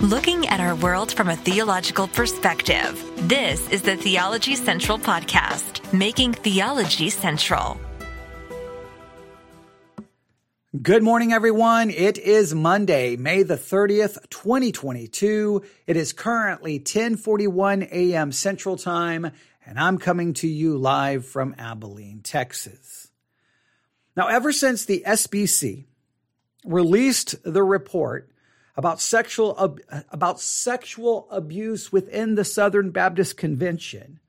looking at our world from a theological perspective. This is the Theology Central Podcast, making theology central. Good morning, everyone. It is Monday, May the 30th, 2022. It is currently 1041 a.m. Central Time, and I'm coming to you live from Abilene, Texas. Now, ever since the SBC released the report about sexual about sexual abuse within the Southern Baptist Convention.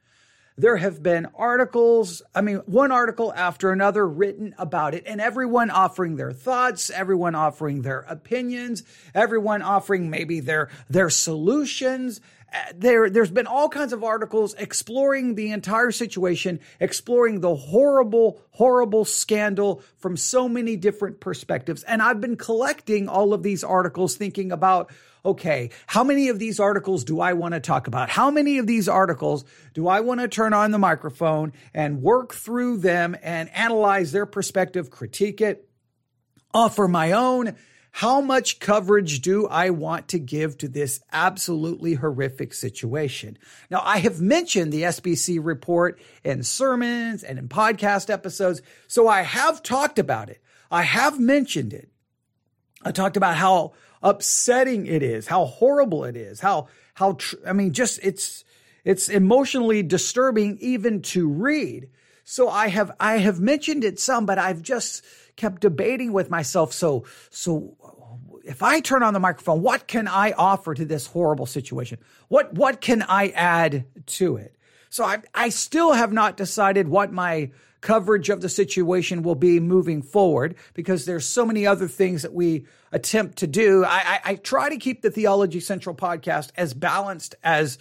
There have been articles, I mean, one article after another written about it, and everyone offering their thoughts, everyone offering their opinions, everyone offering maybe their their solutions there, there's been all kinds of articles exploring the entire situation, exploring the horrible, horrible scandal from so many different perspectives. And I've been collecting all of these articles thinking about, okay, how many of these articles do I want to talk about? How many of these articles do I want to turn on the microphone and work through them and analyze their perspective, critique it, offer my own how much coverage do I want to give to this absolutely horrific situation? Now, I have mentioned the SBC report in sermons and in podcast episodes, so I have talked about it. I have mentioned it. I talked about how upsetting it is, how horrible it is, how, how, tr- I mean, just it's, it's emotionally disturbing even to read. So I have, I have mentioned it some, but I've just kept debating with myself. So, so if I turn on the microphone, what can I offer to this horrible situation? What, what can I add to it? So I, I still have not decided what my coverage of the situation will be moving forward because there's so many other things that we attempt to do. I, I, I try to keep the Theology Central podcast as balanced as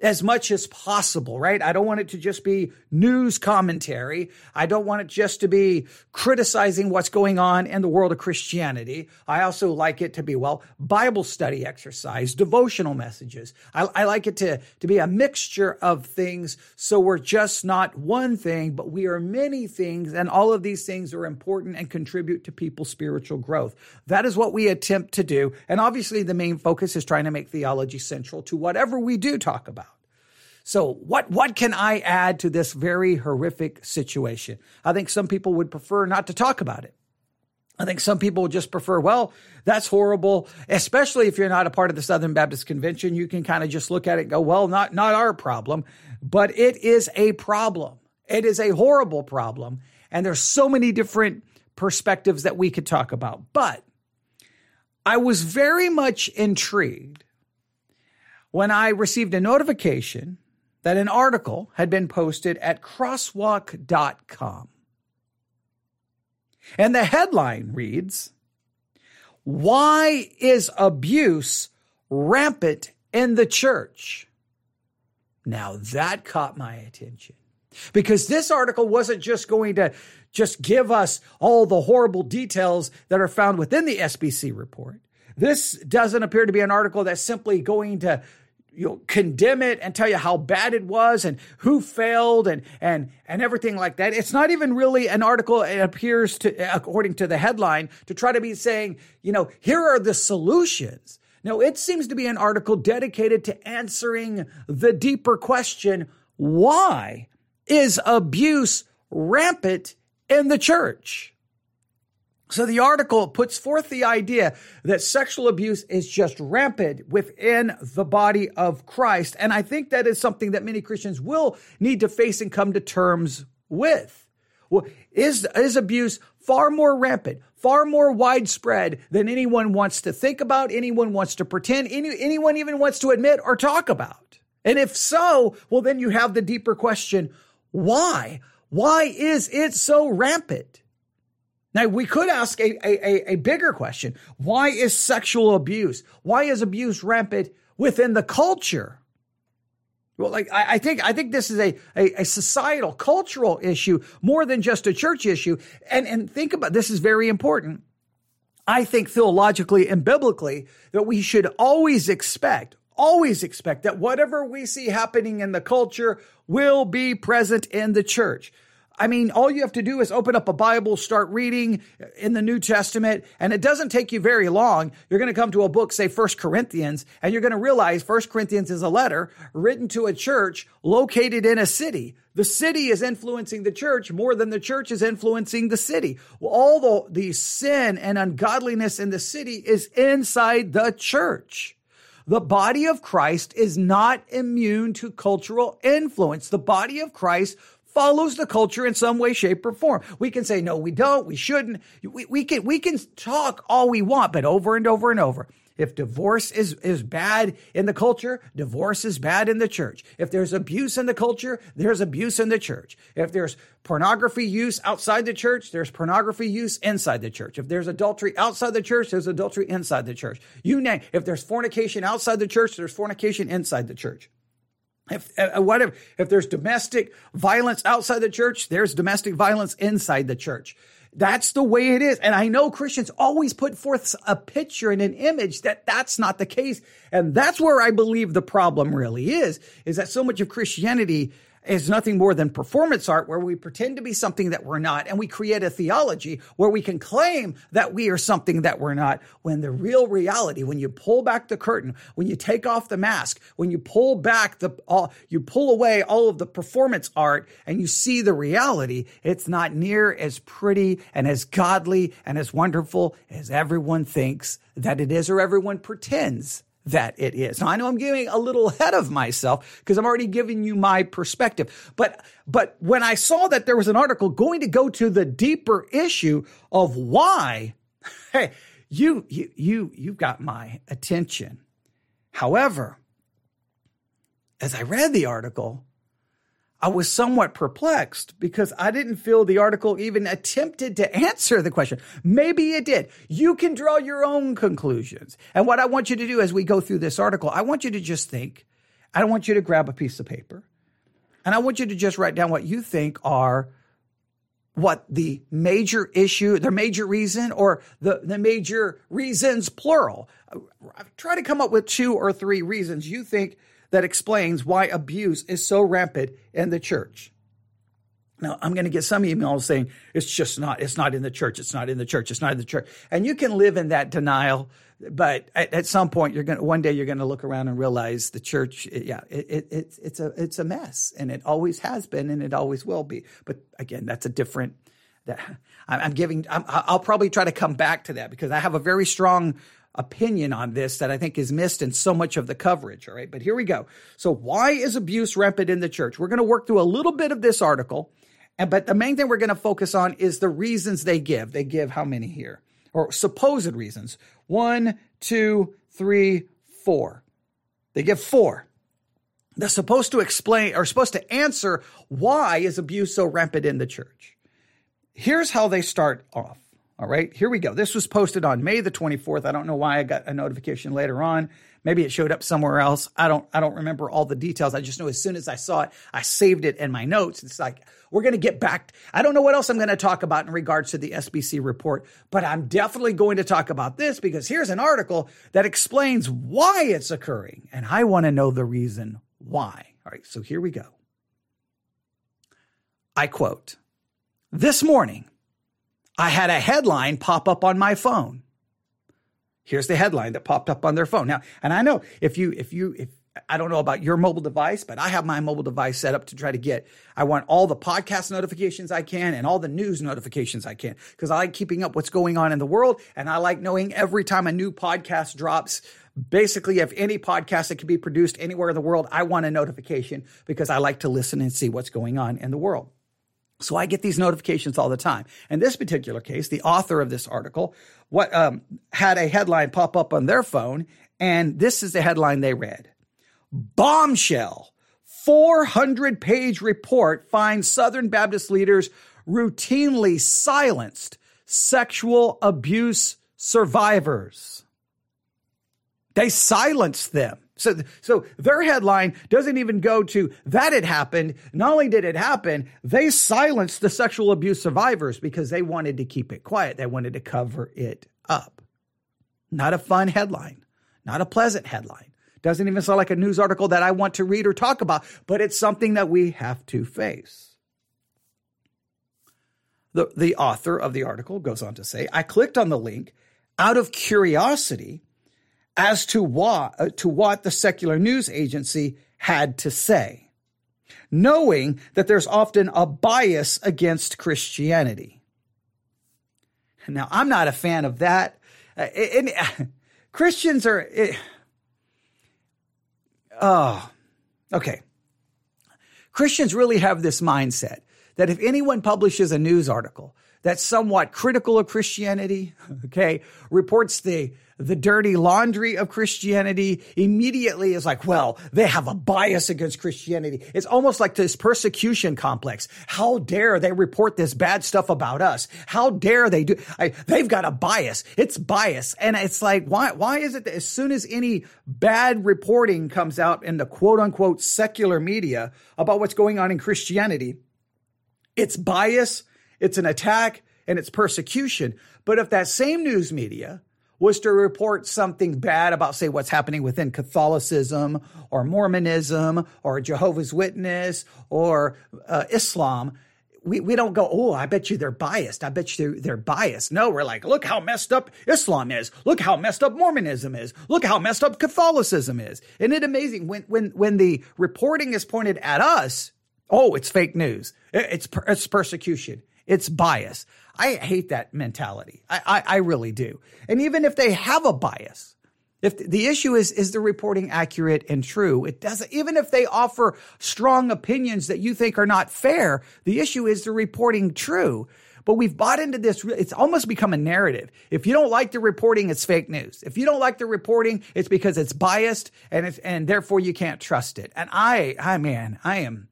as much as possible, right? I don't want it to just be news commentary. I don't want it just to be criticizing what's going on in the world of Christianity. I also like it to be, well, Bible study exercise, devotional messages. I, I like it to, to be a mixture of things. So we're just not one thing, but we are many things. And all of these things are important and contribute to people's spiritual growth. That is what we attempt to do. And obviously the main focus is trying to make theology central to whatever we do talk about. So what, what can I add to this very horrific situation? I think some people would prefer not to talk about it. I think some people just prefer, well, that's horrible, especially if you're not a part of the Southern Baptist Convention. You can kind of just look at it and go, well, not, not our problem, but it is a problem. It is a horrible problem. And there's so many different perspectives that we could talk about. But I was very much intrigued when I received a notification that an article had been posted at crosswalk.com. And the headline reads Why is abuse rampant in the church? Now that caught my attention because this article wasn't just going to just give us all the horrible details that are found within the SBC report. This doesn't appear to be an article that's simply going to you know, condemn it and tell you how bad it was and who failed and and and everything like that. It's not even really an article. It appears to, according to the headline, to try to be saying, you know, here are the solutions. No, it seems to be an article dedicated to answering the deeper question: Why is abuse rampant in the church? So the article puts forth the idea that sexual abuse is just rampant within the body of Christ. And I think that is something that many Christians will need to face and come to terms with. Well, is, is abuse far more rampant, far more widespread than anyone wants to think about, anyone wants to pretend, any, anyone even wants to admit or talk about? And if so, well, then you have the deeper question, why? Why is it so rampant? Now, we could ask a, a, a, bigger question. Why is sexual abuse? Why is abuse rampant within the culture? Well, like, I, I think, I think this is a, a, a, societal, cultural issue more than just a church issue. And, and think about, this is very important. I think theologically and biblically that we should always expect, always expect that whatever we see happening in the culture will be present in the church. I mean, all you have to do is open up a Bible, start reading in the New Testament, and it doesn't take you very long. You're going to come to a book, say First Corinthians, and you're going to realize First Corinthians is a letter written to a church located in a city. The city is influencing the church more than the church is influencing the city. Well, all the, the sin and ungodliness in the city is inside the church. The body of Christ is not immune to cultural influence. The body of Christ follows the culture in some way, shape, or form. We can say, no, we don't, we shouldn't. We, we can, we can talk all we want, but over and over and over. If divorce is, is bad in the culture, divorce is bad in the church. If there's abuse in the culture, there's abuse in the church. If there's pornography use outside the church, there's pornography use inside the church. If there's adultery outside the church, there's adultery inside the church. You name, if there's fornication outside the church, there's fornication inside the church. If uh, whatever, if there's domestic violence outside the church, there's domestic violence inside the church. That's the way it is. And I know Christians always put forth a picture and an image that that's not the case. And that's where I believe the problem really is, is that so much of Christianity is nothing more than performance art where we pretend to be something that we're not and we create a theology where we can claim that we are something that we're not when the real reality when you pull back the curtain when you take off the mask when you pull back the all you pull away all of the performance art and you see the reality it's not near as pretty and as godly and as wonderful as everyone thinks that it is or everyone pretends that it is. Now I know I'm getting a little ahead of myself because I'm already giving you my perspective. But but when I saw that there was an article going to go to the deeper issue of why, hey, you you you you've got my attention. However, as I read the article, I was somewhat perplexed because I didn't feel the article even attempted to answer the question. Maybe it did. You can draw your own conclusions. And what I want you to do as we go through this article, I want you to just think. I don't want you to grab a piece of paper. And I want you to just write down what you think are what the major issue, the major reason, or the, the major reasons, plural. Try to come up with two or three reasons you think that explains why abuse is so rampant in the church. Now, I'm going to get some emails saying it's just not, it's not in the church. It's not in the church. It's not in the church. And you can live in that denial. But at, at some point, you're going to, one day you're going to look around and realize the church, yeah, it, it, it's, it's a, it's a mess and it always has been and it always will be. But again, that's a different, that I'm giving, i I'll probably try to come back to that because I have a very strong opinion on this that I think is missed in so much of the coverage. All right. But here we go. So why is abuse rampant in the church? We're going to work through a little bit of this article. And, but the main thing we're going to focus on is the reasons they give. They give how many here? Or supposed reasons. One, two, three, four. They give four. They're supposed to explain or supposed to answer why is abuse so rampant in the church. Here's how they start off. All right, here we go. This was posted on May the 24th. I don't know why I got a notification later on. Maybe it showed up somewhere else. I don't I don't remember all the details. I just know as soon as I saw it, I saved it in my notes. It's like we're going to get back. I don't know what else I'm going to talk about in regards to the SBC report, but I'm definitely going to talk about this because here's an article that explains why it's occurring and I want to know the reason why. All right, so here we go. I quote, "This morning I had a headline pop up on my phone. Here's the headline that popped up on their phone. Now, and I know if you, if you, if I don't know about your mobile device, but I have my mobile device set up to try to get, I want all the podcast notifications I can and all the news notifications I can because I like keeping up what's going on in the world. And I like knowing every time a new podcast drops, basically if any podcast that can be produced anywhere in the world, I want a notification because I like to listen and see what's going on in the world. So I get these notifications all the time. In this particular case, the author of this article what um, had a headline pop up on their phone, and this is the headline they read: "Bombshell: 400 page report finds Southern Baptist leaders routinely silenced sexual abuse survivors." They silenced them. So, so their headline doesn't even go to that it happened. Not only did it happen, they silenced the sexual abuse survivors because they wanted to keep it quiet. They wanted to cover it up. Not a fun headline, not a pleasant headline. Doesn't even sound like a news article that I want to read or talk about, but it's something that we have to face. the, the author of the article goes on to say, I clicked on the link out of curiosity as to what, uh, to what the secular news agency had to say, knowing that there's often a bias against Christianity. Now, I'm not a fan of that. Uh, and, uh, Christians are, it, oh, okay. Christians really have this mindset that if anyone publishes a news article that's somewhat critical of Christianity, okay, reports the the dirty laundry of Christianity immediately is like, well, they have a bias against Christianity. It's almost like this persecution complex. How dare they report this bad stuff about us? How dare they do? I, they've got a bias. It's bias. And it's like, why, why is it that as soon as any bad reporting comes out in the quote unquote secular media about what's going on in Christianity, it's bias, it's an attack, and it's persecution. But if that same news media was to report something bad about, say, what's happening within Catholicism or Mormonism or Jehovah's Witness or uh, Islam, we, we don't go, oh, I bet you they're biased. I bet you they're, they're biased. No, we're like, look how messed up Islam is. Look how messed up Mormonism is. Look how messed up Catholicism is. Isn't it amazing when, when, when the reporting is pointed at us? Oh, it's fake news. It's, it's persecution. It's bias. I hate that mentality. I, I, I really do. And even if they have a bias, if the issue is, is the reporting accurate and true? It doesn't, even if they offer strong opinions that you think are not fair, the issue is the reporting true. But we've bought into this. It's almost become a narrative. If you don't like the reporting, it's fake news. If you don't like the reporting, it's because it's biased and it's, and therefore you can't trust it. And I, I, man, I am,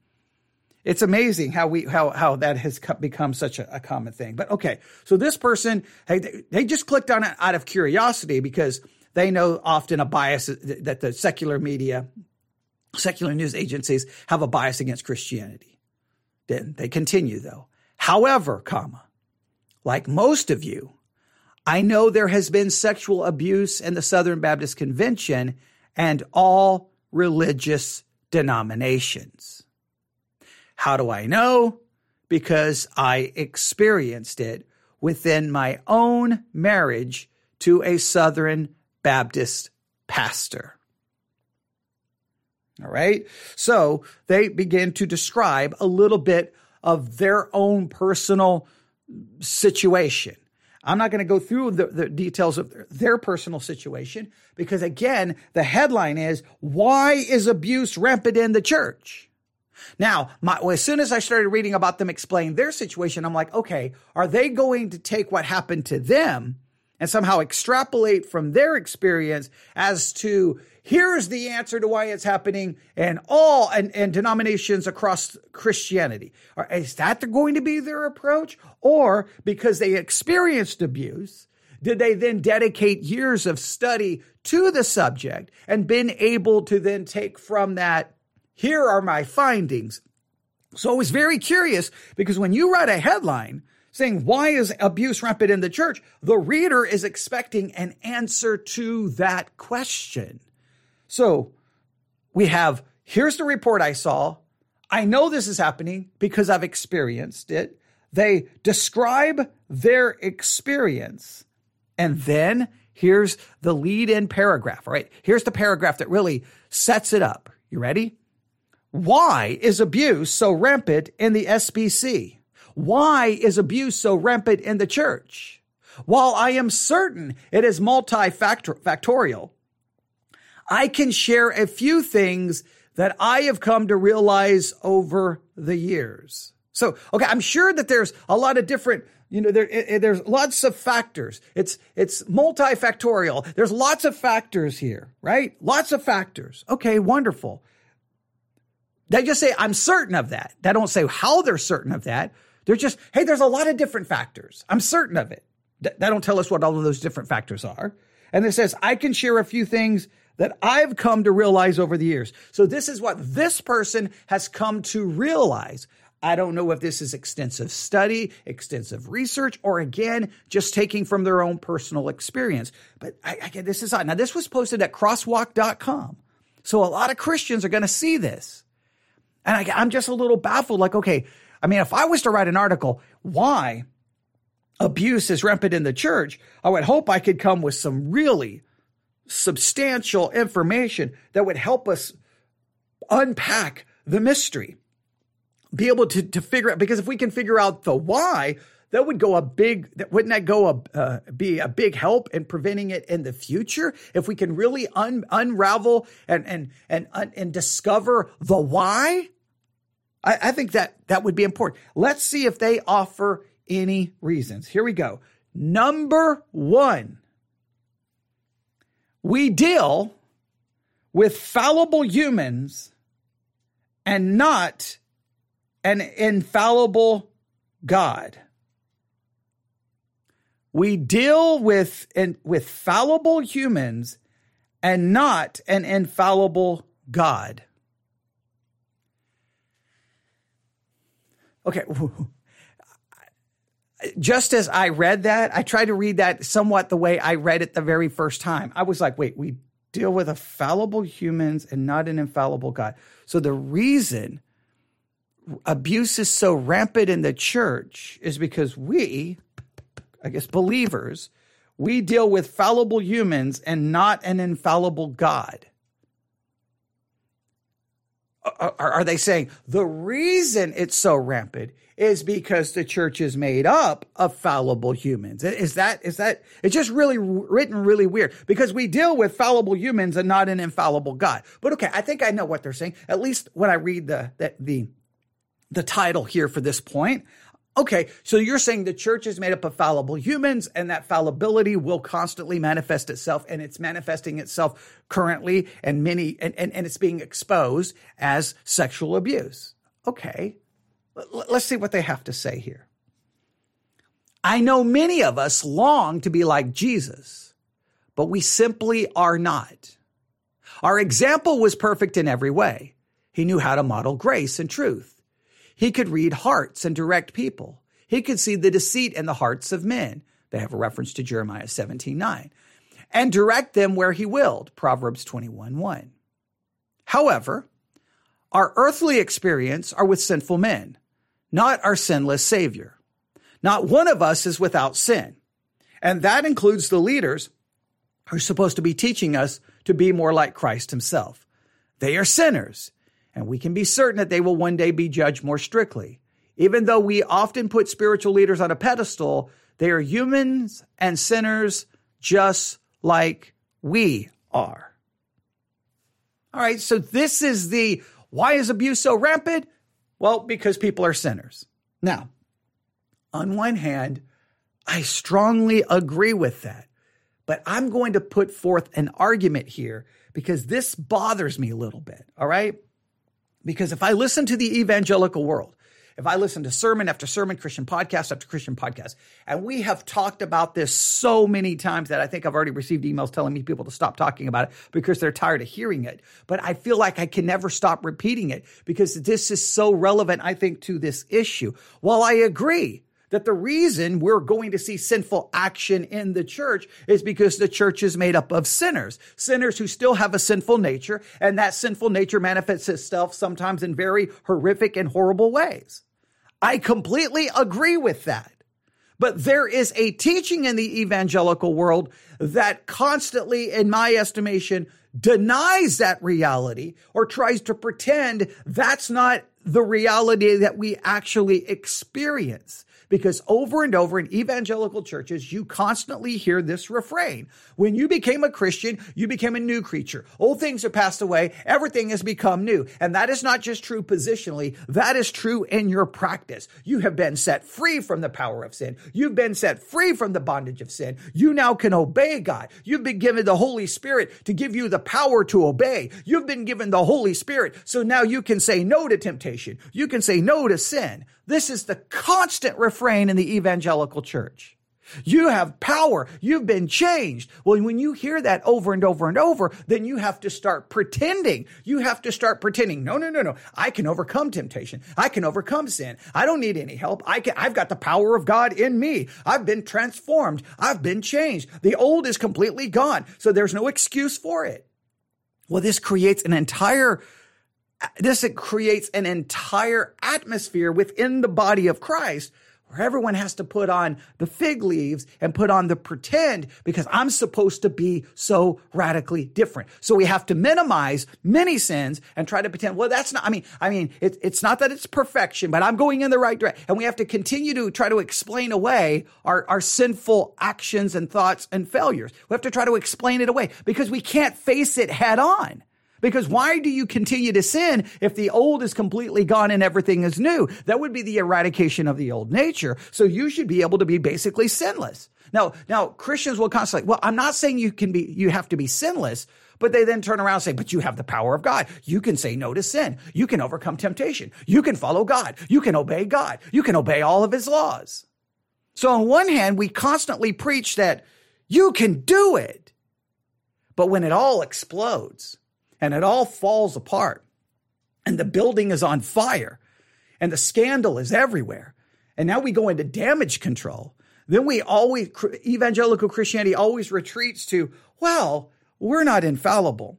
it's amazing how we how how that has become such a, a common thing. But okay, so this person hey, they just clicked on it out of curiosity because they know often a bias that the secular media, secular news agencies have a bias against Christianity. Then they continue though. However, comma, like most of you, I know there has been sexual abuse in the Southern Baptist Convention and all religious denominations. How do I know? Because I experienced it within my own marriage to a Southern Baptist pastor. All right. So they begin to describe a little bit of their own personal situation. I'm not going to go through the, the, details of their, their personal situation because, again, the headline is Why is abuse rampant in the church? Now, my, as soon as I started reading about them explain their situation, I'm like, okay, are they going to take what happened to them and somehow extrapolate from their experience as to here's the answer to why it's happening and all and, and denominations across Christianity? Or is that going to be their approach? Or because they experienced abuse, did they then dedicate years of study to the subject and been able to then take from that here are my findings. So I was very curious because when you write a headline saying, why is abuse rampant in the church? The reader is expecting an answer to that question. So we have, here's the report I saw. I know this is happening because I've experienced it. They describe their experience. And then here's the lead in paragraph, all right? Here's the paragraph that really sets it up. You ready? Why is abuse so rampant in the SBC? Why is abuse so rampant in the church? While I am certain it is multifactorial, I can share a few things that I have come to realize over the years. So, okay, I'm sure that there's a lot of different, you know, there, it, there's lots of factors. It's, it's multifactorial. There's lots of factors here, right? Lots of factors. Okay, wonderful. They just say, I'm certain of that. They don't say how they're certain of that. They're just, hey, there's a lot of different factors. I'm certain of it. They don't tell us what all of those different factors are. And it says, I can share a few things that I've come to realize over the years. So this is what this person has come to realize. I don't know if this is extensive study, extensive research, or again, just taking from their own personal experience. But I, I, this is odd. Now, this was posted at crosswalk.com. So a lot of Christians are going to see this. And I, I'm just a little baffled like, okay, I mean, if I was to write an article, why abuse is rampant in the church, I would hope I could come with some really substantial information that would help us unpack the mystery. Be able to, to figure out, because if we can figure out the why, that would go a big wouldn't that go a uh, be a big help in preventing it in the future if we can really un, unravel and and and and discover the why I, I think that that would be important let's see if they offer any reasons here we go number one we deal with fallible humans and not an infallible God. We deal with in, with fallible humans and not an infallible God. Okay. Just as I read that, I tried to read that somewhat the way I read it the very first time. I was like, wait, we deal with a fallible humans and not an infallible God. So the reason abuse is so rampant in the church is because we, I guess, believers, we deal with fallible humans and not an infallible God. Uh, are, are, they saying the reason it's so rampant is because the church is made up of fallible humans? Is that, is that, it's just really written really weird because we deal with fallible humans and not an infallible God. But okay, I think I know what they're saying. At least when I read the, the, the, the title here for this point. Okay, so you're saying the church is made up of fallible humans and that fallibility will constantly manifest itself and it's manifesting itself currently and many and, and, and it's being exposed as sexual abuse. Okay, let's see what they have to say here. I know many of us long to be like Jesus, but we simply are not. Our example was perfect in every way. He knew how to model grace and truth. He could read hearts and direct people. He could see the deceit in the hearts of men. They have a reference to Jeremiah 17 9. And direct them where he willed. Proverbs 21 1. However, our earthly experience are with sinful men, not our sinless Savior. Not one of us is without sin. And that includes the leaders who are supposed to be teaching us to be more like Christ himself. They are sinners and we can be certain that they will one day be judged more strictly. Even though we often put spiritual leaders on a pedestal, they are humans and sinners just like we are. All right, so this is the why is abuse so rampant? Well, because people are sinners. Now, on one hand, I strongly agree with that, but I'm going to put forth an argument here because this bothers me a little bit. All right. Because if I listen to the evangelical world, if I listen to sermon after sermon, Christian podcast after Christian podcast, and we have talked about this so many times that I think I've already received emails telling me people to stop talking about it because they're tired of hearing it. But I feel like I can never stop repeating it because this is so relevant, I think, to this issue. While I agree that the reason we're going to see sinful action in the church is because the church is made up of sinners, sinners who still have a sinful nature, and that sinful nature manifests itself sometimes in very horrific and horrible ways. I completely agree with that. But there is a teaching in the evangelical world that constantly, in my estimation, denies that reality or tries to pretend that's not the reality that we actually experience because over and over in evangelical churches, you constantly hear this refrain. When you became a Christian, you became a new creature. Old things have passed away. Everything has become new. And that is not just true positionally. That is true in your practice. You have been set free from the power of sin. You've been set free from the bondage of sin. You now can obey God. You've been given the Holy Spirit to give you the power to obey. You've been given the Holy Spirit. So now you can say no to temptation. You can say no to sin. This is the constant refrain in the evangelical church. You have power. You've been changed. Well, when you hear that over and over and over, then you have to start pretending. You have to start pretending. No, no, no, no. I can overcome temptation. I can overcome sin. I don't need any help. I can, I've got the power of God in me. I've been transformed. I've been changed. The old is completely gone. So there's no excuse for it. Well, this creates an entire this it creates an entire atmosphere within the body of Christ where everyone has to put on the fig leaves and put on the pretend because I'm supposed to be so radically different. So we have to minimize many sins and try to pretend, well, that's not, I mean, I mean, it, it's not that it's perfection, but I'm going in the right direction. And we have to continue to try to explain away our, our sinful actions and thoughts and failures. We have to try to explain it away because we can't face it head on. Because why do you continue to sin if the old is completely gone and everything is new? That would be the eradication of the old nature. So you should be able to be basically sinless. Now, now Christians will constantly, well, I'm not saying you can be, you have to be sinless, but they then turn around and say, but you have the power of God. You can say no to sin. You can overcome temptation. You can follow God. You can obey God. You can obey all of his laws. So on one hand, we constantly preach that you can do it. But when it all explodes, and it all falls apart and the building is on fire and the scandal is everywhere. And now we go into damage control. Then we always, evangelical Christianity always retreats to, well, we're not infallible.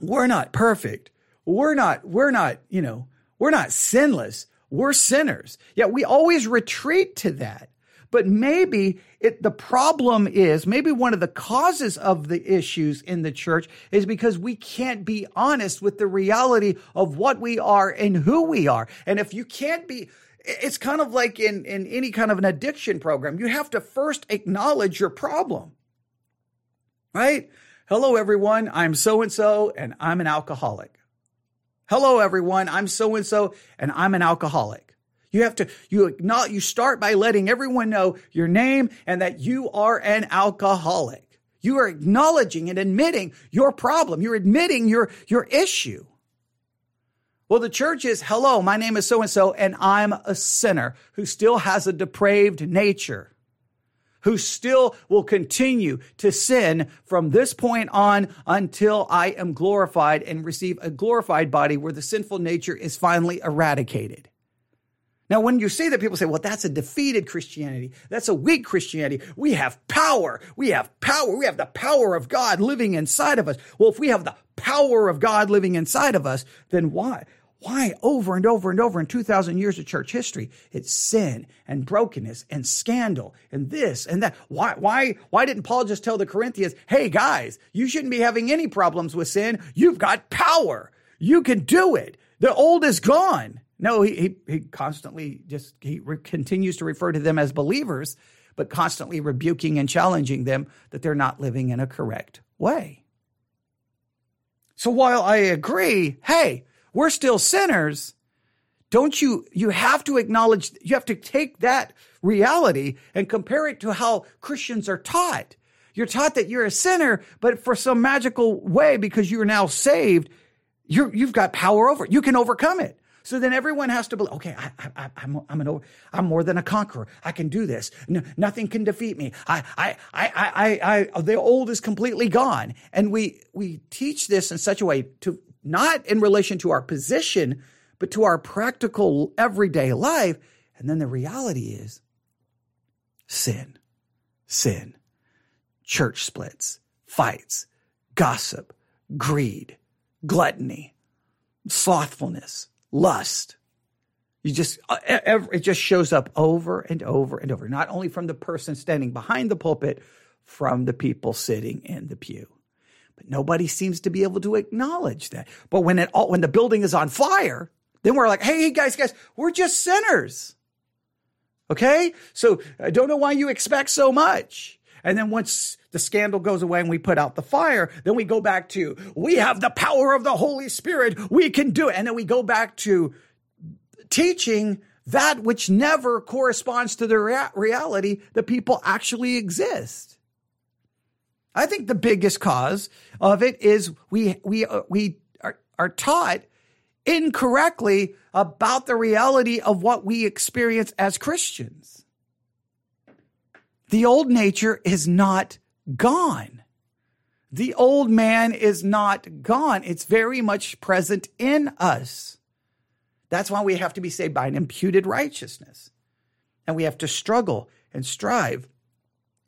We're not perfect. We're not, we're not, you know, we're not sinless. We're sinners. Yet we always retreat to that. But maybe it, the problem is, maybe one of the causes of the issues in the church is because we can't be honest with the reality of what we are and who we are. And if you can't be, it's kind of like in, in any kind of an addiction program. You have to first acknowledge your problem, right? Hello, everyone. I'm so and so, and I'm an alcoholic. Hello, everyone. I'm so and so, and I'm an alcoholic. You have to, you acknowledge, you start by letting everyone know your name and that you are an alcoholic. You are acknowledging and admitting your problem. You're admitting your, your issue. Well, the church is, hello, my name is so and so, and I'm a sinner who still has a depraved nature, who still will continue to sin from this point on until I am glorified and receive a glorified body where the sinful nature is finally eradicated. Now, when you say that, people say, well, that's a defeated Christianity. That's a weak Christianity. We have power. We have power. We have the power of God living inside of us. Well, if we have the power of God living inside of us, then why? Why over and over and over in 2000 years of church history? It's sin and brokenness and scandal and this and that. Why, why, why didn't Paul just tell the Corinthians, Hey guys, you shouldn't be having any problems with sin. You've got power. You can do it. The old is gone. No, he, he, he constantly just, he re- continues to refer to them as believers, but constantly rebuking and challenging them that they're not living in a correct way. So while I agree, hey, we're still sinners, don't you, you have to acknowledge, you have to take that reality and compare it to how Christians are taught. You're taught that you're a sinner, but for some magical way, because you're now saved, you're, you've got power over it. You can overcome it. So then everyone has to believe, okay, I, am I'm, an, I'm more than a conqueror. I can do this. No, nothing can defeat me. I, I, I, I, I, the old is completely gone. And we, we teach this in such a way to not in relation to our position, but to our practical everyday life. And then the reality is sin, sin, church splits, fights, gossip, greed, gluttony, slothfulness, lust. You just, uh, it just shows up over and over and over, not only from the person standing behind the pulpit, from the people sitting in the pew. But nobody seems to be able to acknowledge that. But when it all, when the building is on fire, then we're like, hey, guys, guys, we're just sinners. Okay? So I don't know why you expect so much. And then once the scandal goes away and we put out the fire, then we go back to, we have the power of the Holy Spirit. We can do it. And then we go back to teaching that which never corresponds to the rea- reality that people actually exist. I think the biggest cause of it is we, we, uh, we are, are taught incorrectly about the reality of what we experience as Christians. The old nature is not gone. The old man is not gone. It's very much present in us. That's why we have to be saved by an imputed righteousness. And we have to struggle and strive,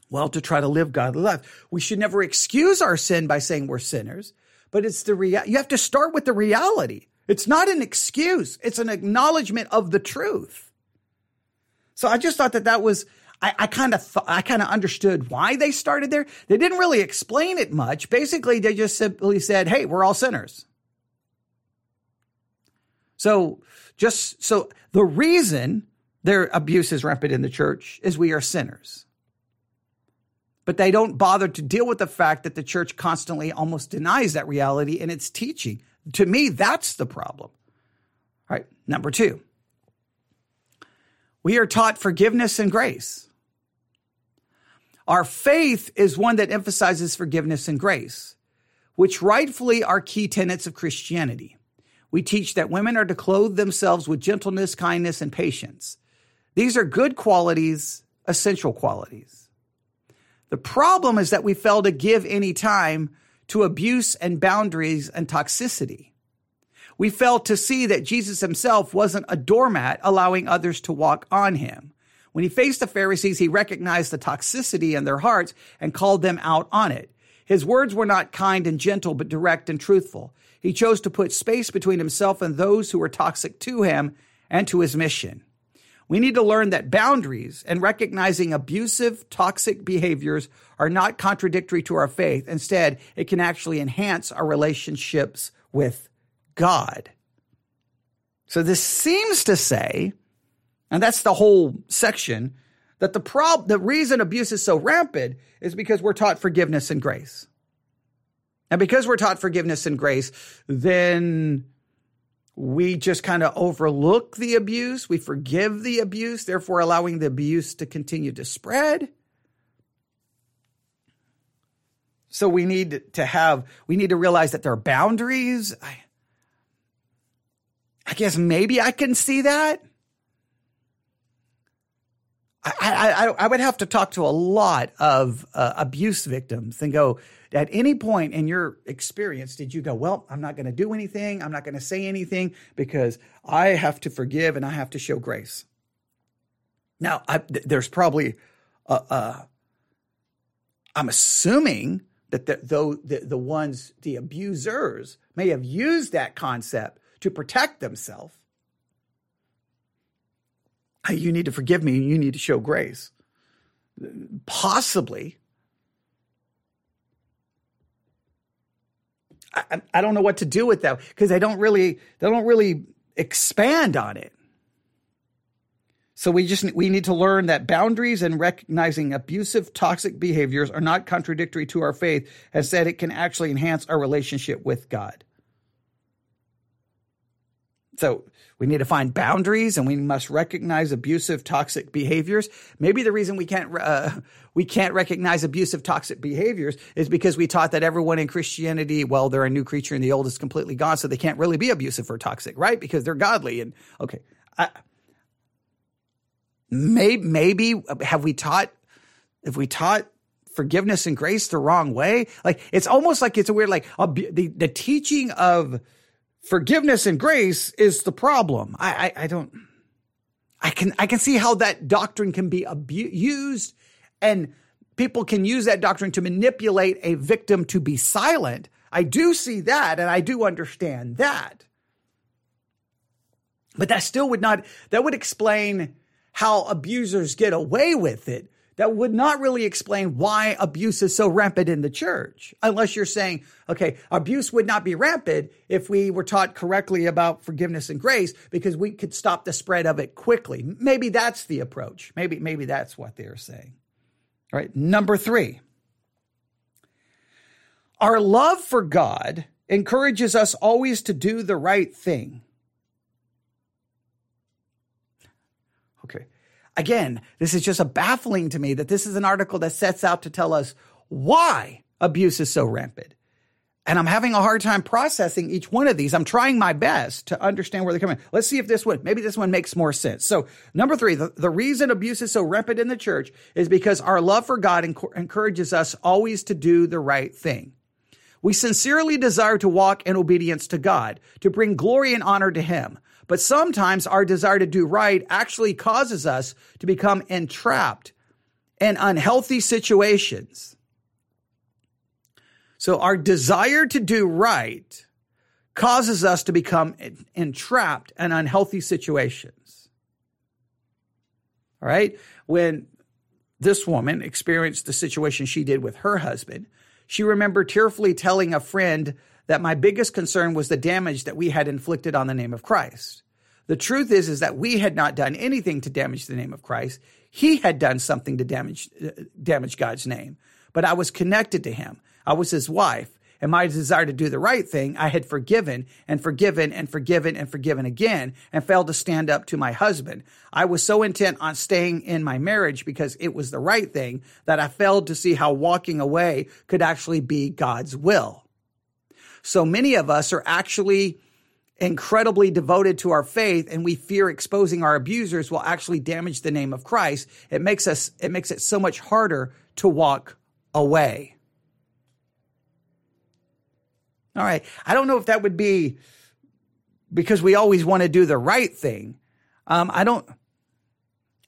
well, to try to live godly life. We should never excuse our sin by saying we're sinners, but it's the real, you have to start with the reality. It's not an excuse. It's an acknowledgement of the truth. So I just thought that that was, I, kind of, I kind of understood why they started there. They didn't really explain it much. Basically, they just simply said, Hey, we're all sinners. So just so the reason their abuse is rampant in the church is we are sinners. But they don't bother to deal with the fact that the church constantly almost denies that reality in its teaching. To me, that's the problem. All right, number two, we are taught forgiveness and grace. Our faith is one that emphasizes forgiveness and grace, which rightfully are key tenets of Christianity. We teach that women are to clothe themselves with gentleness, kindness, and patience. These are good qualities, essential qualities. The problem is that we fail to give any time to abuse and boundaries and toxicity. We fail to see that Jesus himself wasn't a doormat allowing others to walk on him. When he faced the Pharisees, he recognized the toxicity in their hearts and called them out on it. His words were not kind and gentle, but direct and truthful. He chose to put space between himself and those who were toxic to him and to his mission. We need to learn that boundaries and recognizing abusive, toxic behaviors are not contradictory to our faith. Instead, it can actually enhance our relationships with God. So this seems to say, and that's the whole section, that the problem, the reason abuse is so rampant is because we're taught forgiveness and grace. And because we're taught forgiveness and grace, then we just kind of overlook the abuse. We forgive the abuse, therefore allowing the abuse to continue to spread. So we need to have, we need to realize that there are boundaries. I, I guess maybe I can see that. I, I, I would have to talk to a lot of uh, abuse victims and go, at any point in your experience, did you go, well, I'm not going to do anything. I'm not going to say anything because I have to forgive and I have to show grace. Now, I, there's probably, uh, uh, I'm assuming that the, though the, the ones, the abusers may have used that concept to protect themselves you need to forgive me and you need to show grace. Possibly. I, I don't know what to do with that because they don't really they don't really expand on it. So we just we need to learn that boundaries and recognizing abusive toxic behaviors are not contradictory to our faith as that it can actually enhance our relationship with God. So we need to find boundaries and we must recognize abusive toxic behaviors. Maybe the reason we can't uh, we can't recognize abusive toxic behaviors is because we taught that everyone in Christianity, well, they're a new creature and the old is completely gone, so they can't really be abusive or toxic, right? Because they're godly and okay. Maybe maybe have we taught if we taught forgiveness and grace the wrong way? Like it's almost like it's a weird like the the teaching of forgiveness and grace is the problem. I, I, I don't, I can, I can see how that doctrine can be abused and people can use that doctrine to manipulate a victim to be silent. I do see that and I do understand that. But that still would not, that would explain how abusers get away with it that would not really explain why abuse is so rampant in the church. Unless you're saying, okay, abuse would not be rampant if we were taught correctly about forgiveness and grace because we could stop the spread of it quickly. Maybe that's the approach. Maybe, maybe that's what they're saying. All right. Number three. Our love for God encourages us always to do the right thing. Again, this is just a baffling to me that this is an article that sets out to tell us why abuse is so rampant. And I'm having a hard time processing each one of these. I'm trying my best to understand where they're coming. Let's see if this one, maybe this one makes more sense. So, number three, the, the reason abuse is so rampant in the church is because our love for God enc- encourages us always to do the right thing. We sincerely desire to walk in obedience to God, to bring glory and honor to Him. But sometimes our desire to do right actually causes us to become entrapped in unhealthy situations. So our desire to do right causes us to become entrapped in unhealthy situations. All right. When this woman experienced the situation she did with her husband, she remembered tearfully telling a friend that my biggest concern was the damage that we had inflicted on the name of Christ. The truth is, is that we had not done anything to damage the name of Christ. He had done something to damage, uh, damage God's name, but I was connected to him. I was his wife and my desire to do the right thing, I had forgiven and forgiven and forgiven and forgiven again and failed to stand up to my husband. I was so intent on staying in my marriage because it was the right thing that I failed to see how walking away could actually be God's will. So many of us are actually incredibly devoted to our faith and we fear exposing our abusers will actually damage the name of Christ. It makes us, it makes it so much harder to walk away. All right. I don't know if that would be because we always want to do the right thing. Um, I don't.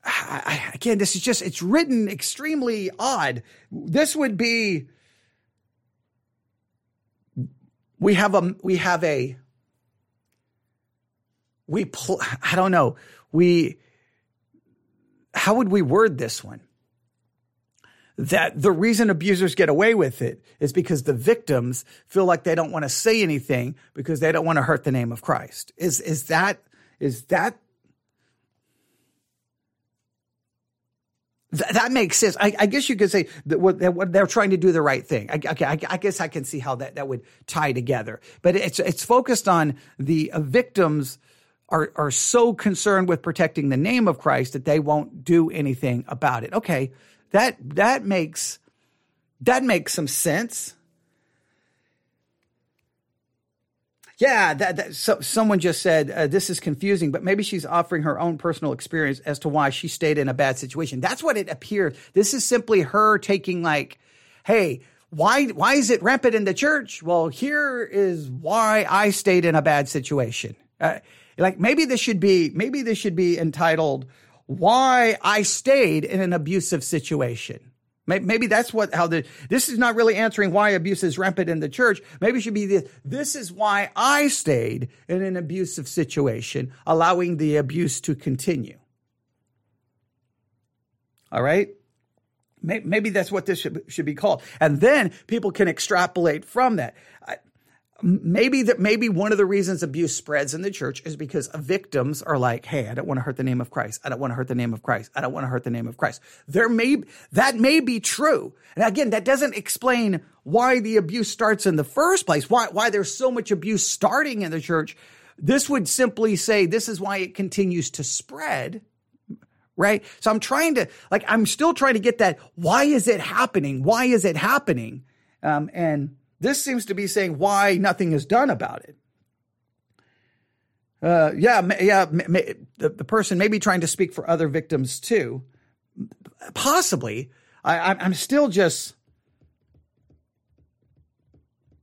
I, again, this is just, it's written extremely odd. This would be, we have a, we have a, we, pl- I don't know, we, how would we word this one? that the reason abusers get away with it is because the victims feel like they don't want to say anything because they don't want to hurt the name of Christ. Is is that is that Th- that makes sense. I, I, guess you could say that what, what, they're trying to do the right thing. I, okay, I, I, guess I can see how that, that would tie together. But it's it's focused on the uh, victims are are so concerned with protecting the name of Christ that they won't do anything about it. Okay, that that makes that makes some sense. Yeah, that, that so, someone just said uh, this is confusing, but maybe she's offering her own personal experience as to why she stayed in a bad situation. That's what it appears. This is simply her taking like, "Hey, why why is it rampant in the church?" Well, here is why I stayed in a bad situation. Uh, like maybe this should be maybe this should be entitled why I stayed in an abusive situation. Maybe that's what how the this is not really answering why abuse is rampant in the church. Maybe it should be this. This is why I stayed in an abusive situation, allowing the abuse to continue. All right. Maybe that's what this should, should be called. And then people can extrapolate from that maybe that maybe one of the reasons abuse spreads in the church is because victims are like, "Hey, I don't want to hurt the name of Christ. I don't want to hurt the name of Christ. I don't want to hurt the name of Christ." There may that may be true, and again, that doesn't explain why the abuse starts in the first place. Why why there's so much abuse starting in the church. This would simply say this is why it continues to spread. Right. So I'm trying to, like, I'm still trying to get that. Why is it happening? Why is it happening? Um, and this seems to be saying why nothing is done about it. Uh, yeah, yeah. the, the person may be trying to speak for other victims too. Possibly. I, I'm still just.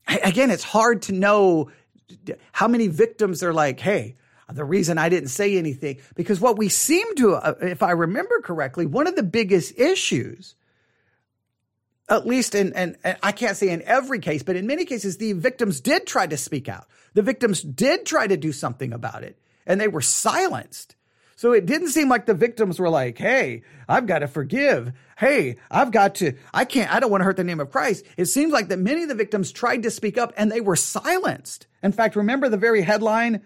Again, it's hard to know how many victims are like, hey, the reason I didn't say anything, because what we seem to, uh, if I remember correctly, one of the biggest issues at least in, and I can't say in every case, but in many cases, the victims did try to speak out. The victims did try to do something about it and they were silenced. So it didn't seem like the victims were like, Hey, I've got to forgive. Hey, I've got to, I can't, I don't want to hurt the name of Christ. It seems like that many of the victims tried to speak up and they were silenced. In fact, remember the very headline,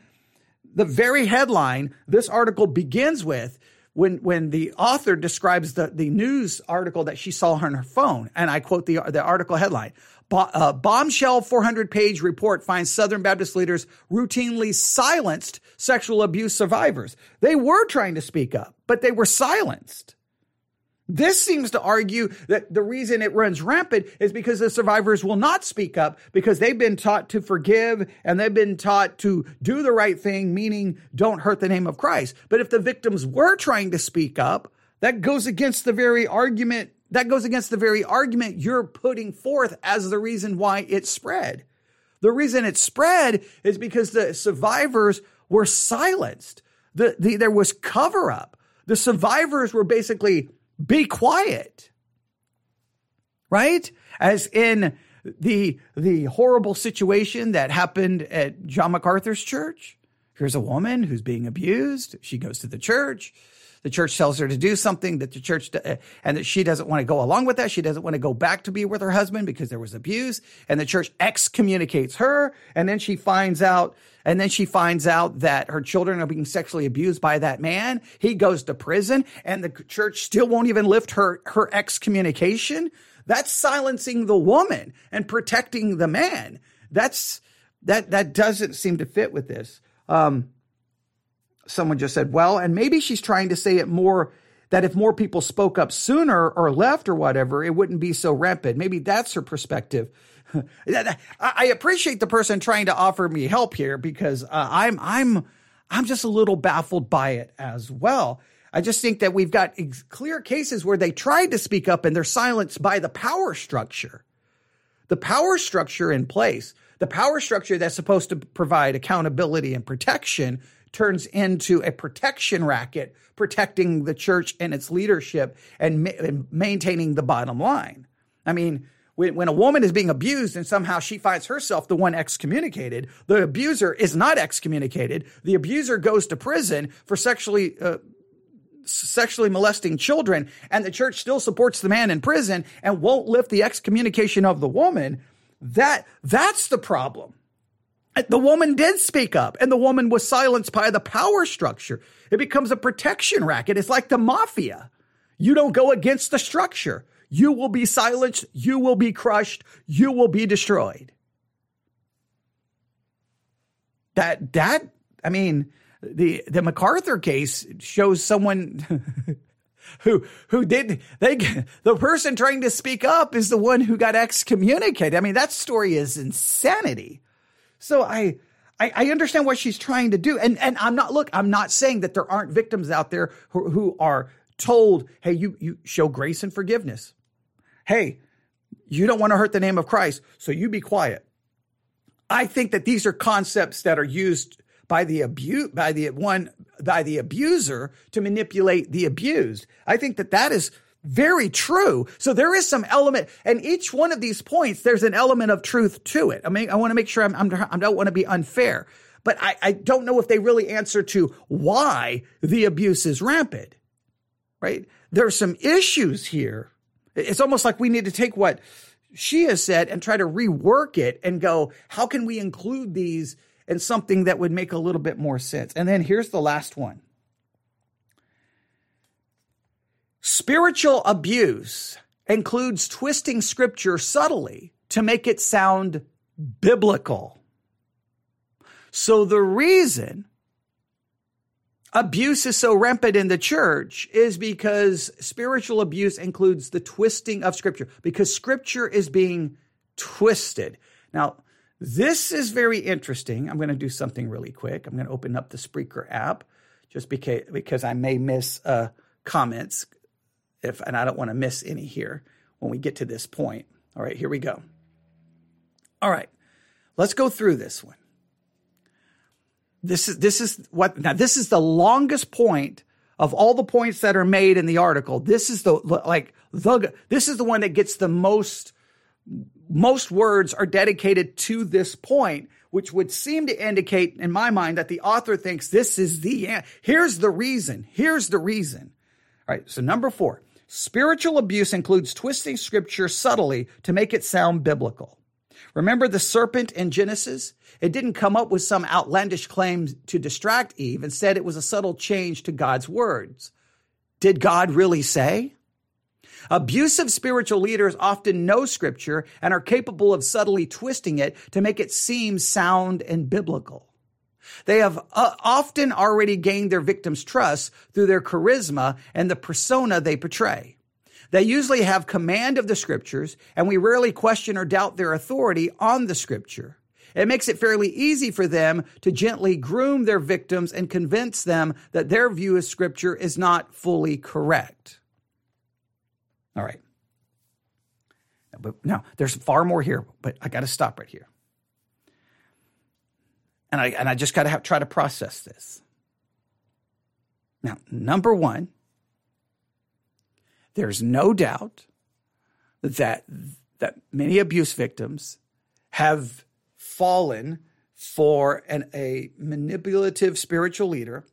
the very headline this article begins with when when the author describes the the news article that she saw on her phone, and I quote the the article headline: uh, "Bombshell 400 page report finds Southern Baptist leaders routinely silenced sexual abuse survivors. They were trying to speak up, but they were silenced." This seems to argue that the reason it runs rampant is because the survivors will not speak up because they've been taught to forgive and they've been taught to do the right thing, meaning don't hurt the name of Christ. But if the victims were trying to speak up, that goes against the very argument, that goes against the very argument you're putting forth as the reason why it spread. The reason it spread is because the survivors were silenced. The, the, there was cover up. The survivors were basically be quiet. Right? As in the, the horrible situation that happened at John MacArthur's church. Here's a woman who's being abused. She goes to the church. The church tells her to do something that the church, and that she doesn't want to go along with that. She doesn't want to go back to be with her husband because there was abuse. And the church excommunicates her. And then she finds out, and then she finds out that her children are being sexually abused by that man. He goes to prison and the church still won't even lift her, her excommunication. That's silencing the woman and protecting the man. That's, that, that doesn't seem to fit with this. Um, someone just said, well, and maybe she's trying to say it more that if more people spoke up sooner or left or whatever, it wouldn't be so rampant. Maybe that's her perspective. I appreciate the person trying to offer me help here because uh, I'm I'm I'm just a little baffled by it as well. I just think that we've got clear cases where they tried to speak up and they're silenced by the power structure. The power structure in place, the power structure that's supposed to provide accountability and protection turns into a protection racket protecting the church and its leadership and, ma- and maintaining the bottom line. I mean, when, when a woman is being abused and somehow she finds herself the one excommunicated, the abuser is not excommunicated. The abuser goes to prison for sexually uh, sexually molesting children, and the church still supports the man in prison and won't lift the excommunication of the woman. That that's the problem. The woman did speak up and the woman was silenced by the power structure. It becomes a protection racket. It's like the mafia. You don't go against the structure. You will be silenced. You will be crushed. You will be destroyed. That, that, I mean, the, the MacArthur case shows someone who who did they the person trying to speak up is the one who got excommunicated. I mean, that story is insanity. So I, I, I understand what she's trying to do. And, and I'm not, look, I'm not saying that there aren't victims out there who, who are told, hey, you, you show grace and forgiveness. Hey, you don't want to hurt the name of Christ, so you be quiet. I think that these are concepts that are used by the abuse by the one by the abuser to manipulate the abused. I think that that is very true. So there is some element, and each one of these points, there's an element of truth to it. I mean, I want to make sure I'm, I'm I don't want to be unfair, but I, I don't know if they really answer to why the abuse is rampant, right? There are some issues here. It's almost like we need to take what she has said and try to rework it and go, how can we include these in something that would make a little bit more sense? And then here's the last one. Spiritual abuse includes twisting scripture subtly to make it sound biblical. So the reason abuse is so rampant in the church is because spiritual abuse includes the twisting of scripture, because scripture is being twisted. Now, this is very interesting. I'm going to do something really quick. I'm going to open up the Spreaker app just because, because I may miss uh, comments if and I don't want to miss any here when we get to this point. All right, here we go. All right. Let's go through this one. This is this is what now this is the longest point of all the points that are made in the article. This is the like the this is the one that gets the most most words are dedicated to this point, which would seem to indicate in my mind that the author thinks this is the here's the reason. Here's the reason. All right, so number 4. Spiritual abuse includes twisting scripture subtly to make it sound biblical. Remember the serpent in Genesis? It didn't come up with some outlandish claim to distract Eve. Instead, it was a subtle change to God's words. Did God really say? Abusive spiritual leaders often know scripture and are capable of subtly twisting it to make it seem sound and biblical. They have uh, often already gained their victims' trust through their charisma and the persona they portray. They usually have command of the scriptures, and we rarely question or doubt their authority on the scripture. It makes it fairly easy for them to gently groom their victims and convince them that their view of scripture is not fully correct. All right. But now there's far more here, but I got to stop right here and I and I just got to try to process this. Now, number one, there's no doubt that that many abuse victims have fallen for an, a manipulative spiritual leader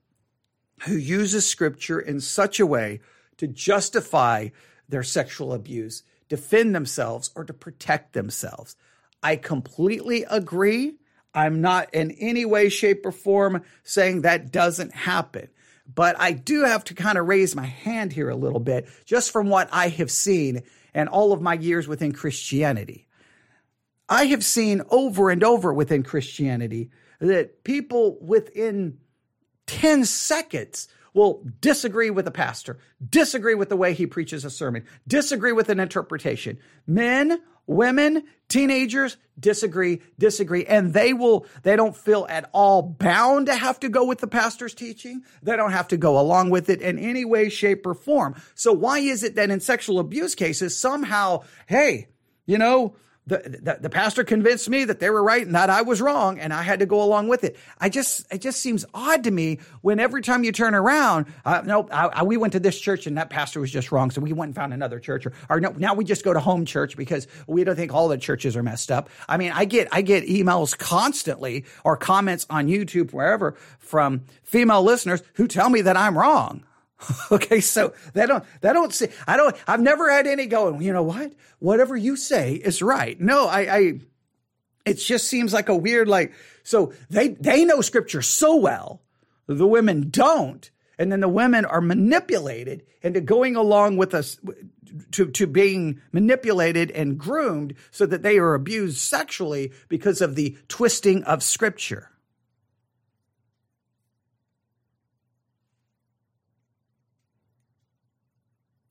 who uses scripture in such a way to justify their sexual abuse, defend themselves, or to protect themselves. I completely agree. I'm not in any way, shape, or form saying that doesn't happen. But I do have to kind of raise my hand here a little bit, just from what I have seen and all of my years within Christianity. I have seen over and over within Christianity that people within 10 seconds will disagree with a pastor, disagree with the way he preaches a sermon, disagree with an interpretation. Men, women, teenagers disagree, disagree, and they will, they don't feel at all bound to have to go with the pastor's teaching. They don't have to go along with it in any way, shape, or form. So why is it that in sexual abuse cases, somehow, hey, you know, the, the, the pastor convinced me that they were right and that I was wrong, and I had to go along with it. I just it just seems odd to me when every time you turn around, uh, no, I, I, we went to this church and that pastor was just wrong, so we went and found another church, or, or no, now we just go to home church because we don't think all the churches are messed up. I mean, I get I get emails constantly or comments on YouTube wherever from female listeners who tell me that I'm wrong. okay, so they don't they don't say I don't I've never had any going, you know what? Whatever you say is right. No, I I it just seems like a weird like so they they know scripture so well, the women don't, and then the women are manipulated into going along with us to to being manipulated and groomed so that they are abused sexually because of the twisting of scripture.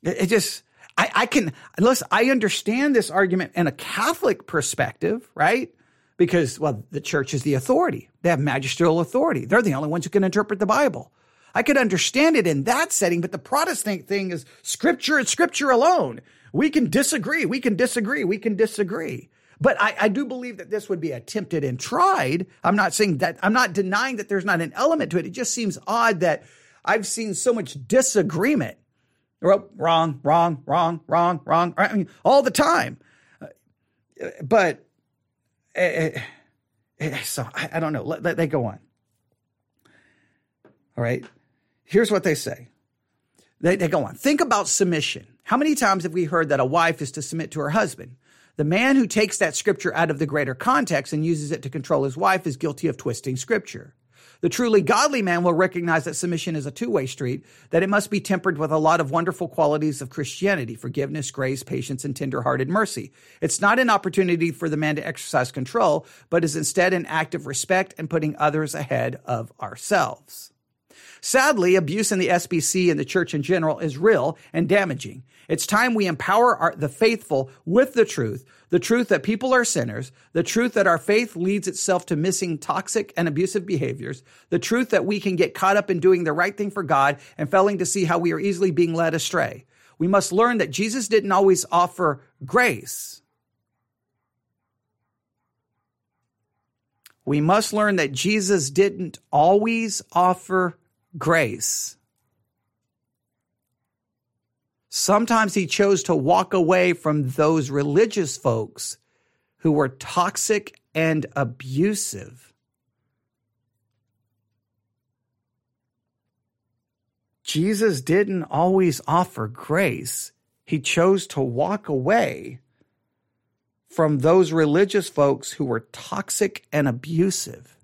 It, just, I, I can, listen, I understand this argument in a Catholic perspective, right? Because, well, the church is the authority. They have magisterial authority. They're the only ones who can interpret the Bible. I could understand it in that setting, but the Protestant thing is scripture and scripture alone. We can disagree. We can disagree. We can disagree. But I, I, do believe that this would be attempted and tried. I'm not saying that, I'm not denying that there's not an element to it. It just seems odd that I've seen so much disagreement Oh, wrong, wrong, wrong, wrong, wrong, wrong. I mean, all the time. Uh, but uh, so I, I, don't know. Let, let, they go on. All right. Here's what they say. They, they go on. Think about submission. How many times have we heard that a wife is to submit to her husband? The man who takes that scripture out of the greater context and uses it to control his wife is guilty of twisting scripture. The truly godly man will recognize that submission is a two way street, that it must be tempered with a lot of wonderful qualities of Christianity forgiveness, grace, patience, and tender-hearted mercy. It's not an opportunity for the man to exercise control, but is instead an act of respect and putting others ahead of ourselves. Sadly, abuse in the SBC and the church in general is real and damaging. It's time we empower our, the faithful with the truth the truth that people are sinners, the truth that our faith leads itself to missing toxic and abusive behaviors, the truth that we can get caught up in doing the right thing for God and failing to see how we are easily being led astray. We must learn that Jesus didn't always offer grace. We must learn that Jesus didn't always offer grace. Sometimes he chose to walk away from those religious folks who were toxic and abusive. Jesus didn't always offer grace. He chose to walk away from those religious folks who were toxic and abusive.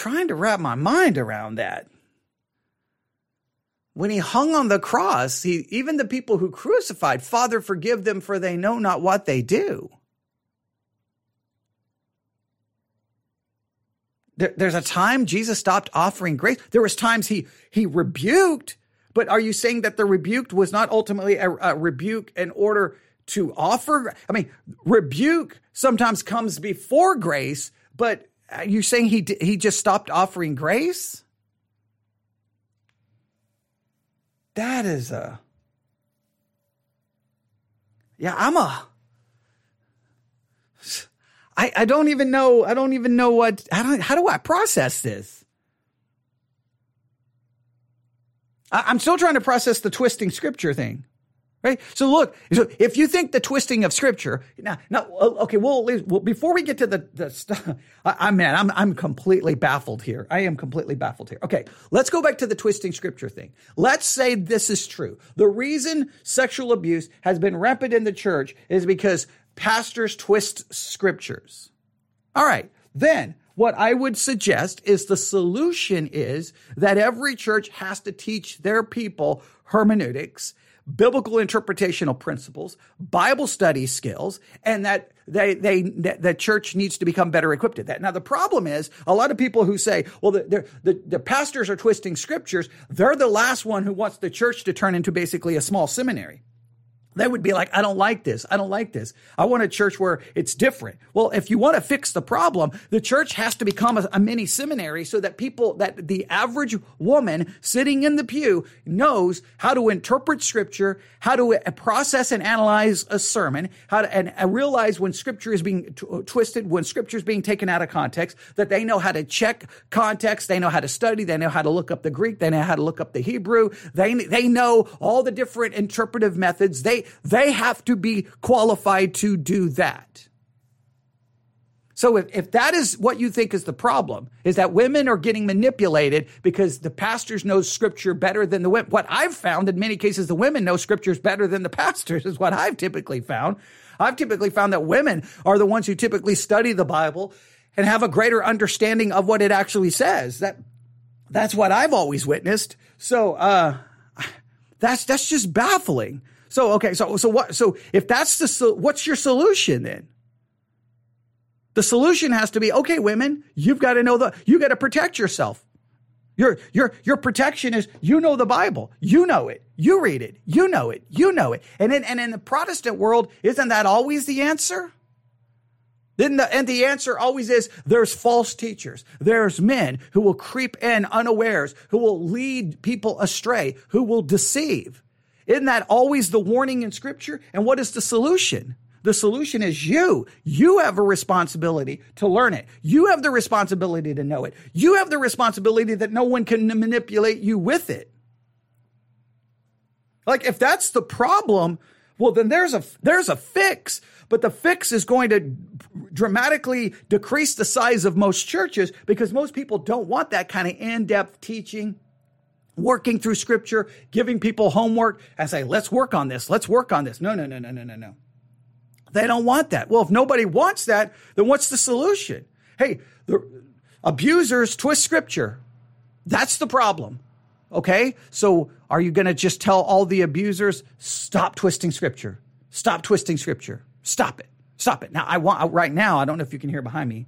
Trying to wrap my mind around that. When he hung on the cross, he, even the people who crucified, Father, forgive them, for they know not what they do. There, there's a time Jesus stopped offering grace. There was times he he rebuked, but are you saying that the rebuked was not ultimately a, a rebuke in order to offer? I mean, rebuke sometimes comes before grace, but Uh, are saying he he just stopped offering grace? That is a yeah. I'm a. I I don't even know. I don't even know what. How do how do I process this? I, I'm still trying to process the twisting scripture thing. Right. So look, so if you think the twisting of scripture, now, now, okay, well, at well before we get to the, the stuff, I, am man, I'm, I'm completely baffled here. I am completely baffled here. Okay. Let's go back to the twisting scripture thing. Let's say this is true. The reason sexual abuse has been rampant in the church is because pastors twist scriptures. All right. Then what I would suggest is the solution is that every church has to teach their people hermeneutics biblical interpretational principles, Bible study skills, and that they, they, the church needs to become better equipped at that. Now, the problem is a lot of people who say, well, the, the, the pastors are twisting scriptures. They're the last one who wants the church to turn into basically a small seminary they would be like, I don't like this. I don't like this. I want a church where it's different. Well, if you want to fix the problem, the church has to become a, a, mini seminary so that people, that the average woman sitting in the pew knows how to interpret scripture, how to uh, process and analyze a sermon, how to, and, and realize when scripture is being t- uh, twisted, when scripture is being taken out of context, that they know how to check context. They know how to study. They know how to look up the Greek. They know how to look up the Hebrew. They, they know all the different interpretive methods. They, they have to be qualified to do that. So if, if that is what you think is the problem, is that women are getting manipulated because the pastors know scripture better than the women. What I've found in many cases, the women know scriptures better than the pastors is what I've typically found. I've typically found that women are the ones who typically study the Bible and have a greater understanding of what it actually says. That, that's what I've always witnessed. So, uh, that's, that's just baffling. So, okay, so, so what, so if that's the, what's your solution then? The solution has to be, okay, women, you've got to know the, you got to protect yourself. Your, your, your protection is you know the Bible. You know it. You read it. You know it. You know it. And in, and in the Protestant world, isn't that always the answer? Then the, and the answer always is there's false teachers. There's men who will creep in unawares, who will lead people astray, who will deceive. Isn't that always the warning in scripture? And what is the solution? The solution is you. You have a responsibility to learn it. You have the responsibility to know it. You have the responsibility that no one can manipulate you with it. Like if that's the problem, well then there's a there's a fix, but the fix is going to dramatically decrease the size of most churches because most people don't want that kind of in-depth teaching working through scripture, giving people homework and say, let's work on this. Let's work on this. No, no, no, no, no, no, no. They don't want that. Well, if nobody wants that, then what's the solution? Hey, the abusers twist scripture. That's the problem. Okay. So are you going to just tell all the abusers, stop twisting scripture? Stop twisting scripture. Stop it. Stop it. Now I want, right now, I don't know if you can hear behind me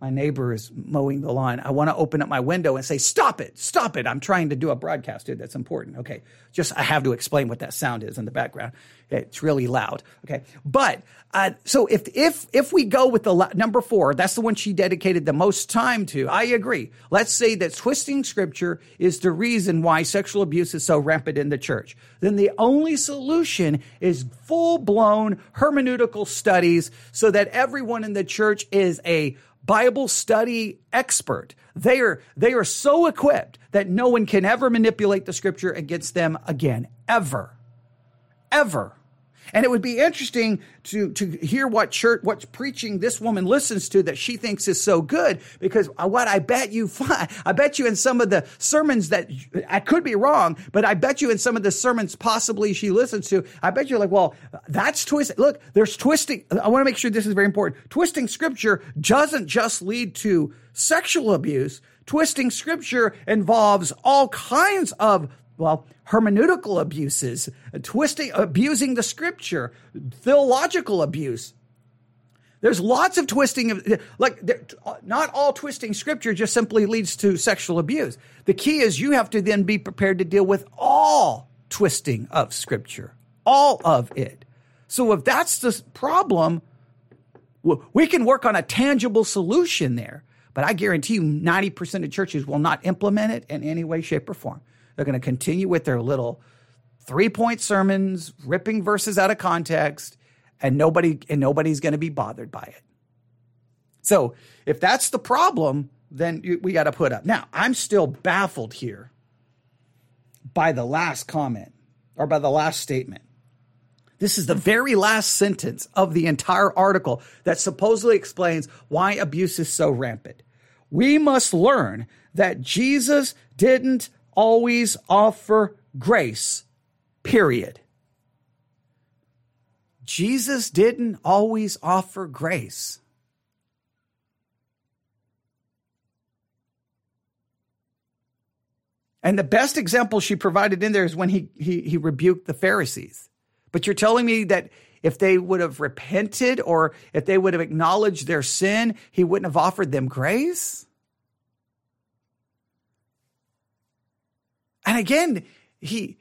my neighbor is mowing the lawn. I want to open up my window and say, Stop it, stop it. I'm trying to do a broadcast, dude. That's important. Okay. Just, I have to explain what that sound is in the background. It's really loud. Okay. But, uh, so if, if, if we go with the la- number four, that's the one she dedicated the most time to. I agree. Let's say that twisting scripture is the reason why sexual abuse is so rampant in the church. Then the only solution is full blown hermeneutical studies so that everyone in the church is a Bible study expert. They are, they are so equipped that no one can ever manipulate the scripture against them again. Ever. Ever. And it would be interesting to, to hear what church, what preaching this woman listens to that she thinks is so good. Because what I bet you find, I bet you in some of the sermons that I could be wrong, but I bet you in some of the sermons possibly she listens to, I bet you're like, well, that's twisting. Look, there's twisting. I want to make sure this is very important. Twisting scripture doesn't just lead to sexual abuse. Twisting scripture involves all kinds of well, hermeneutical abuses, twisting, abusing the scripture, theological abuse. There's lots of twisting of, like, not all twisting scripture just simply leads to sexual abuse. The key is you have to then be prepared to deal with all twisting of scripture, all of it. So if that's the problem, we can work on a tangible solution there. But I guarantee you 90% of churches will not implement it in any way, shape, or form. They're going to continue with their little three point sermons, ripping verses out of context, and nobody and nobody's going to be bothered by it. So if that's the problem, then we got to put up. Now I'm still baffled here by the last comment. or by the last statement. This is the very last sentence of the entire article that supposedly explains why abuse is so rampant. We must learn that Jesus didn't always offer grace, period. Jesus didn't always offer grace. And the best example she provided in there is when he, he, he rebuked the Pharisees. But you're telling me that if they would have repented or if they would have acknowledged their sin, he wouldn't have offered them grace? And again, he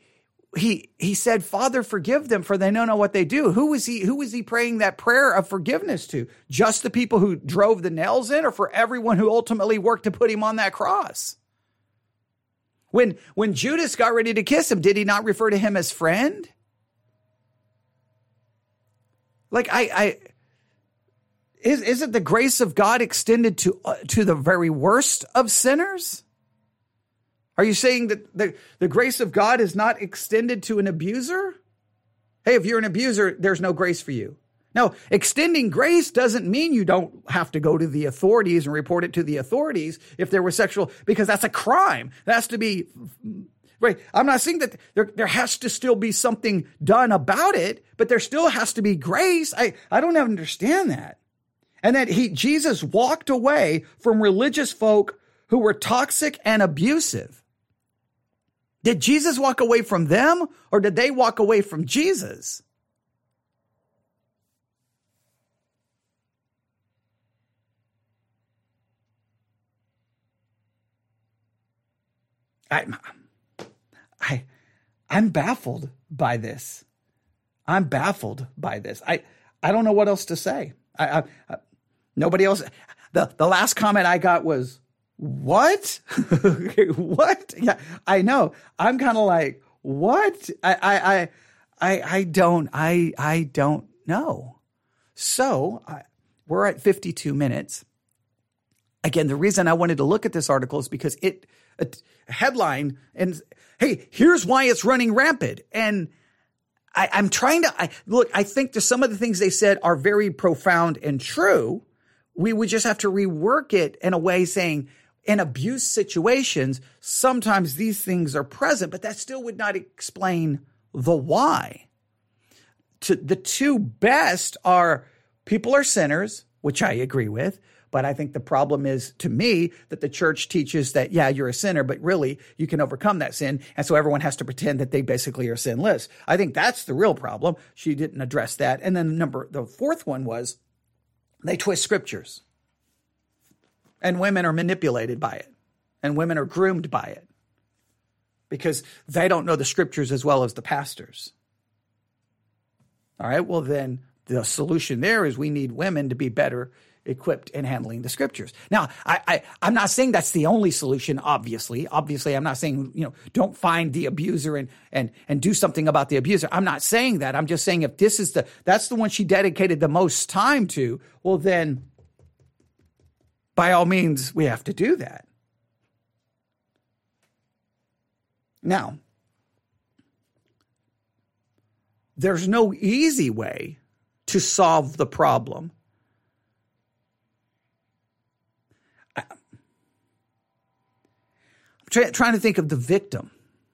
he he said, "Father, forgive them, for they don't know what they do." Who was he? Who was he praying that prayer of forgiveness to? Just the people who drove the nails in, or for everyone who ultimately worked to put him on that cross? When, when Judas got ready to kiss him, did he not refer to him as friend? Like, I, I, is, isn't the grace of God extended to, uh, to the very worst of sinners? Are you saying that the, the grace of God is not extended to an abuser? Hey, if you're an abuser, there's no grace for you. Now, extending grace doesn't mean you don't have to go to the authorities and report it to the authorities if there was sexual, because that's a crime. That has to be, right? I'm not saying that there, there has to still be something done about it, but there still has to be grace. I, I don't understand that. And that he, Jesus walked away from religious folk who were toxic and abusive. Did Jesus walk away from them or did they walk away from Jesus? I, I, I'm baffled by this. I'm baffled by this. I, I don't know what else to say. I, I, I nobody else. The, the last comment I got was, what? what? Yeah, I know. I'm kind of like, what? I, I, I, I, don't, I, I don't know. So I, we're at 52 minutes. Again, the reason I wanted to look at this article is because it, a headline and hey, here's why it's running rampant. And I, am trying to I, look. I think that some of the things they said are very profound and true. We would just have to rework it in a way saying in abuse situations, sometimes these things are present, but that still would not explain the why. To the two best are people are sinners, which I agree with, but I think the problem is to me that the church teaches that, yeah, you're a sinner, but really you can overcome that sin. And so everyone has to pretend that they basically are sinless. I think that's the real problem. She didn't address that. And then number, the fourth one was they twist scriptures and women are manipulated by it and women are groomed by it because they don't know the scriptures as well as the pastors. All right. Well, then the solution there is we need women to be better equipped in handling the scriptures. Now, I, I, I'm not saying that's the only solution, obviously. Obviously, I'm not saying, you know, don't find the abuser and, and, and do something about the abuser. I'm not saying that. I'm just saying if this is the, that's the one she dedicated the most time to, well, then by all means, we have to do that. Now, there's no easy way to solve the problem try, trying to think of the victim.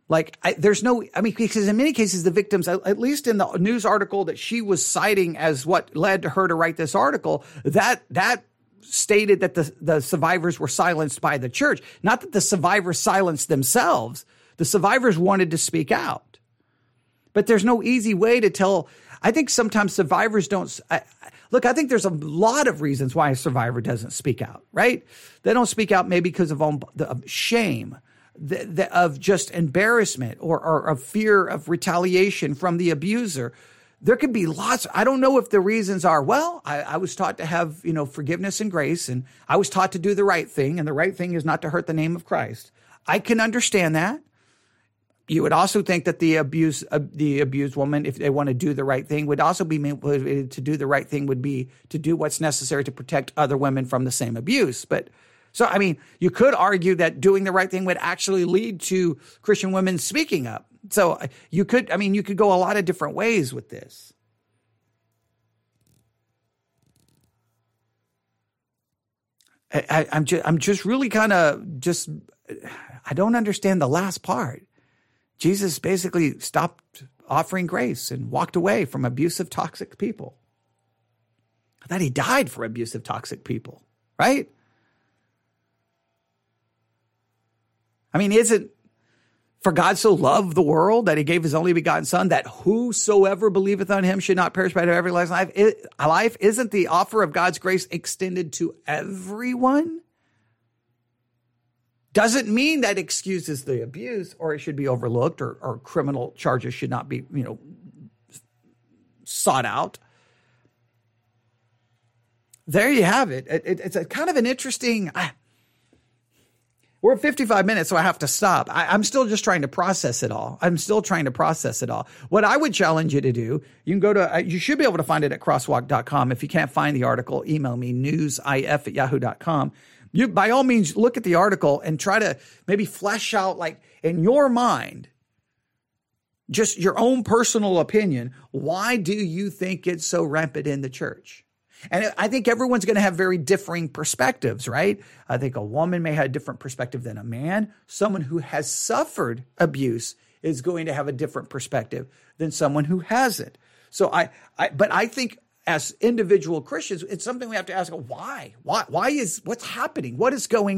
Like, I, there's no, I mean, because in many cases, the victims, at least in the news article that she was citing as what led to her to write this article, that, that stated that the, the survivors were silenced by the church. Not that the survivors silenced themselves. The survivors wanted to speak out. But there's no easy way to tell. I think sometimes survivors don't. I, look, I think there's a lot of reasons why a survivor doesn't speak out, right? They don't speak out maybe because of, of shame the, the, of just embarrassment or, or of fear of retaliation from the abuser. There could be lots. I don't know if the reasons are, well, I, I was taught to have, you know, forgiveness and grace, and I was taught to do the right thing, and the right thing is not to hurt the name of Christ. I can understand that. You would also think that the abuse, uh, the abused woman, if they want to do the right thing, would also be motivated to do the right thing. Would be to do what's necessary to protect other women from the same abuse. But so, I mean, you could argue that doing the right thing would actually lead to Christian women speaking up. So uh, you could, I mean, you could go a lot of different ways with this. I, am just, I'm just really kind of just, I don't understand the last part. Jesus basically stopped offering grace and walked away from abusive, toxic people. That he died for abusive, toxic people, right? I mean, isn't for God so loved the world that he gave his only begotten son that whosoever believeth on him should not perish but have everlasting life. It, life isn't the offer of God's grace extended to everyone? Doesn't mean that excuses the abuse or it should be overlooked or, or criminal charges should not be, you know, sought out. There you have it. it, it it's a kind of an interesting. I, we're at 55 minutes, so I have to stop. I, am still just trying to process it all. I'm still trying to process it all. What I would challenge you to do, you can go to, you should be able to find it at crosswalk.com. If you can't find the article, email me newsif at yahoo.com. You, by all means, look at the article and try to maybe flesh out, like in your mind, just your own personal opinion. Why do you think it's so rampant in the church? And I think everyone's going to have very differing perspectives, right? I think a woman may have a different perspective than a man. Someone who has suffered abuse is going to have a different perspective than someone who hasn't. So I, I but I think as individual Christians, it's something we have to ask: Why? Why? Why is what's happening? What is going